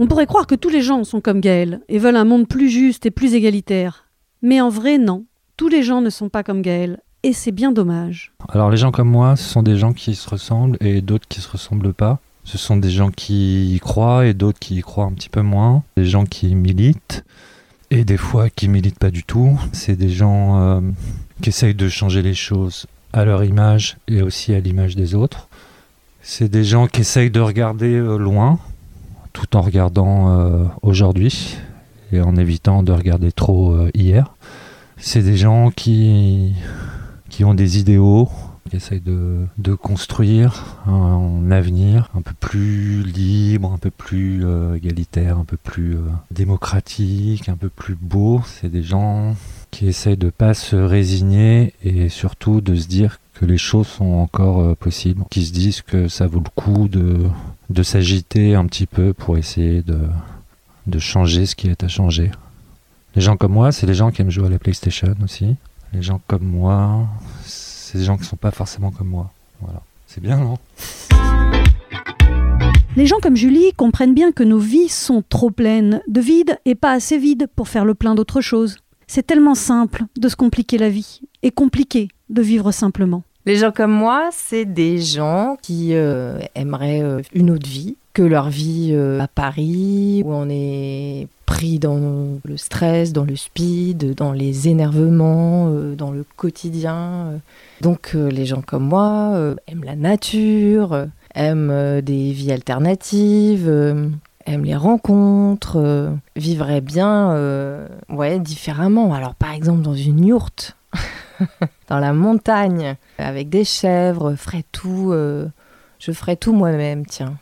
On pourrait croire que tous les gens sont comme Gaël et veulent un monde plus juste et plus égalitaire. Mais en vrai, non. Tous les gens ne sont pas comme Gaël. Et c'est bien dommage. Alors les gens comme moi, ce sont des gens qui se ressemblent et d'autres qui se ressemblent pas. Ce sont des gens qui y croient et d'autres qui y croient un petit peu moins. Des gens qui militent et des fois qui militent pas du tout. C'est des gens euh, qui essayent de changer les choses à leur image et aussi à l'image des autres. C'est des gens qui essayent de regarder euh, loin tout en regardant euh, aujourd'hui et en évitant de regarder trop hier. C'est des gens qui, ont des idéaux, qui essayent de, construire un, avenir un peu plus libre, un peu plus euh, égalitaire, un peu plus euh, démocratique, un peu plus beau. C'est des gens qui essayent de pas se résigner et surtout de se dire que les choses sont encore euh, possibles, qui se disent que ça vaut le coup de, de s'agiter un petit peu pour essayer de, de changer ce qui est à changer. Les gens comme moi, c'est les gens qui aiment jouer à la PlayStation aussi. Les gens comme moi, c'est des gens qui sont pas forcément comme moi. Voilà. C'est bien, non? Les gens comme Julie comprennent bien que nos vies sont trop pleines de vide et pas assez vides pour faire le plein d'autres choses. C'est tellement simple de se compliquer la vie et compliqué de vivre simplement. Les gens comme moi, c'est des gens qui euh, aimeraient euh, une autre vie que leur vie euh, à Paris, où on est pris dans le stress, dans le speed, dans les énervements, dans le quotidien. Donc les gens comme moi aiment la nature, aiment des vies alternatives, aiment les rencontres, vivraient bien ouais, différemment. Alors par exemple dans une yourte. dans la montagne, avec des chèvres, ferais tout, euh, je ferais tout moi-même, tiens.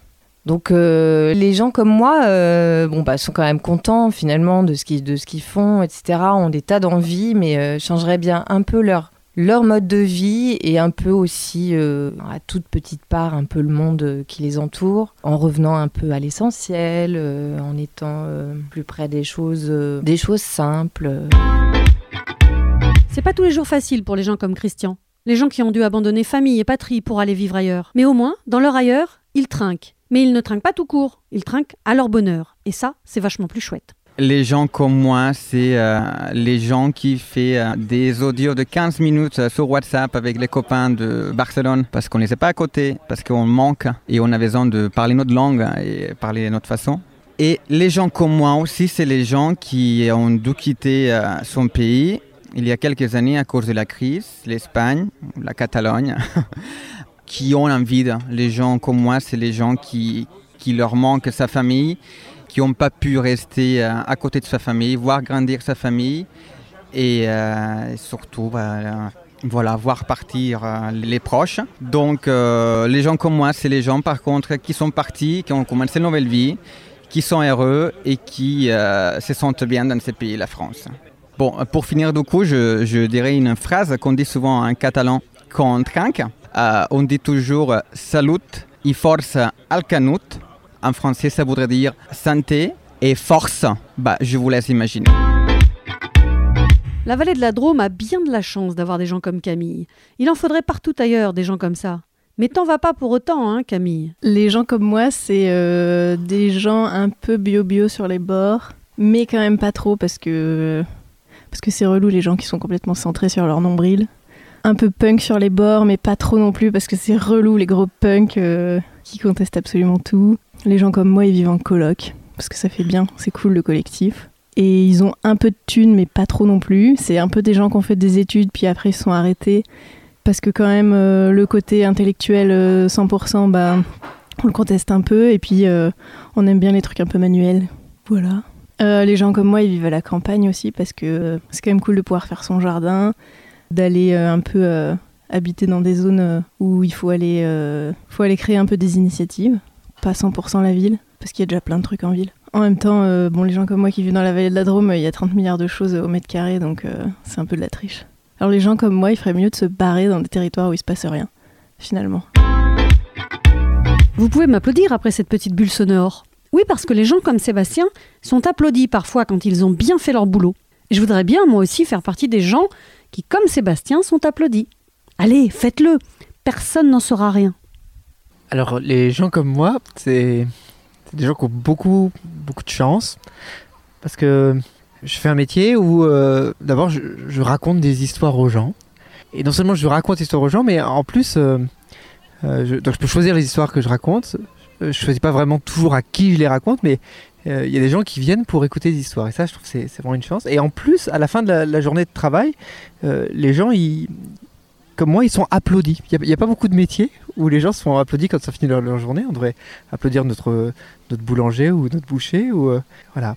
Donc euh, les gens comme moi, euh, bon bah sont quand même contents finalement de ce qu'ils de ce qu'ils font, etc. Ont des tas d'envies, mais changeraient bien un peu leur leur mode de vie et un peu aussi à toute petite part un peu le monde qui les entoure, en revenant un peu à l'essentiel, en étant plus près des choses, des choses simples. C'est pas tous les jours facile pour les gens comme Christian. Les gens qui ont dû abandonner famille et patrie pour aller vivre ailleurs. Mais au moins, dans leur ailleurs, ils trinquent. Mais ils ne trinquent pas tout court, ils trinquent à leur bonheur. Et ça, c'est vachement plus chouette. Les gens comme moi, c'est euh, les gens qui font euh, des audios de 15 minutes euh, sur WhatsApp avec les copains de Barcelone parce qu'on ne les a pas à côté, parce qu'on manque et on a besoin de parler notre langue et parler notre façon. Et les gens comme moi aussi, c'est les gens qui ont dû quitter son pays il y a quelques années à cause de la crise, l'Espagne, la Catalogne, qui ont un vide. Les gens comme moi, c'est les gens qui, qui leur manquent sa famille, qui n'ont pas pu rester euh, à côté de sa famille, voir grandir sa famille et, euh, surtout bah, voilà, voir partir euh, les proches. Donc les gens comme moi, c'est les gens par contre qui sont partis, qui ont commencé une nouvelle vie, qui sont heureux et qui se sentent bien dans ce pays, la France. Bon, pour finir du coup, je, dirais une phrase qu'on dit souvent en catalan quand on trinque. Euh, on dit toujours salut et force al canut. En français, ça voudrait dire santé et force. Bah, je vous laisse imaginer. La vallée de la Drôme a bien de la chance d'avoir des gens comme Camille. Il en faudrait partout ailleurs des gens comme ça. Mais t'en vas pas pour autant, hein, Camille. Les gens comme moi, c'est euh, des gens un peu bio-bio sur les bords, mais quand même pas trop parce que parce que c'est relou les gens qui sont complètement centrés sur leur nombril. Un peu punk sur les bords, mais pas trop non plus, parce que c'est relou les gros punks euh, qui contestent absolument tout. Les gens comme moi, ils vivent en coloc, parce que ça fait bien, c'est cool le collectif. Et ils ont un peu de thunes, mais pas trop non plus. C'est un peu des gens qui ont fait des études, puis après ils sont arrêtés. Parce que quand même, euh, le côté intellectuel 100%, euh, bah, on le conteste un peu. Et puis, on aime bien les trucs un peu manuels. Voilà. Euh, les gens comme moi, ils vivent à la campagne aussi parce que euh, c'est quand même cool de pouvoir faire son jardin, d'aller euh, un peu habiter dans des zones où il faut aller, créer un peu des initiatives, pas 100% la ville, parce qu'il y a déjà plein de trucs en ville. En même temps, bon, les gens comme moi qui vivent dans la vallée de la Drôme, il y a 30 milliards de choses au mètre carré, donc c'est un peu de la triche. Alors les gens comme moi, il ferait mieux de se barrer dans des territoires où il se passe rien, finalement. Vous pouvez m'applaudir après cette petite bulle sonore. Oui, parce que les gens comme Sébastien sont applaudis parfois quand ils ont bien fait leur boulot. je voudrais bien, moi aussi, faire partie des gens qui, comme Sébastien, sont applaudis. Allez, faites-le. Personne n'en saura rien. Alors, les gens comme moi, c'est des gens qui ont beaucoup, beaucoup de chance. Parce que je fais un métier où, euh, d'abord, je, raconte des histoires aux gens. Et non seulement je raconte des histoires aux gens, mais en plus, euh, euh, je peux choisir les histoires que je raconte. Euh, Je choisis pas vraiment toujours à qui je les raconte, mais euh, il y a des gens qui viennent pour écouter des histoires. Et ça, je trouve que c'est vraiment une chance. Et en plus, à la fin de la, journée de travail, euh, les gens, comme moi, ils sont applaudis. Il n'y a, pas beaucoup de métiers où les gens sont applaudis quand ça finit leur, leur journée. On devrait applaudir notre, notre boulanger ou notre boucher. Ou, voilà.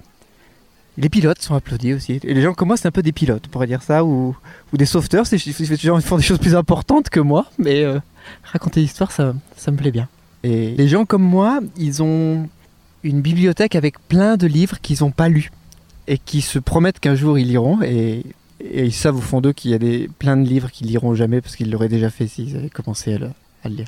Les pilotes sont applaudis aussi. Et les gens comme moi, c'est un peu des pilotes, on pourrait dire ça. Ou, des sauveteurs. C'est- Ces gens font des choses plus importantes que moi. Mais raconter l'histoire, ça, ça me plaît bien. Et les gens comme moi, ils ont une bibliothèque avec plein de livres qu'ils n'ont pas lus. Et qui se promettent qu'un jour ils liront. Et, ils savent au fond d'eux qu'il y a des, plein de livres qu'ils liront jamais parce qu'ils l'auraient déjà fait s'ils avaient commencé à le lire.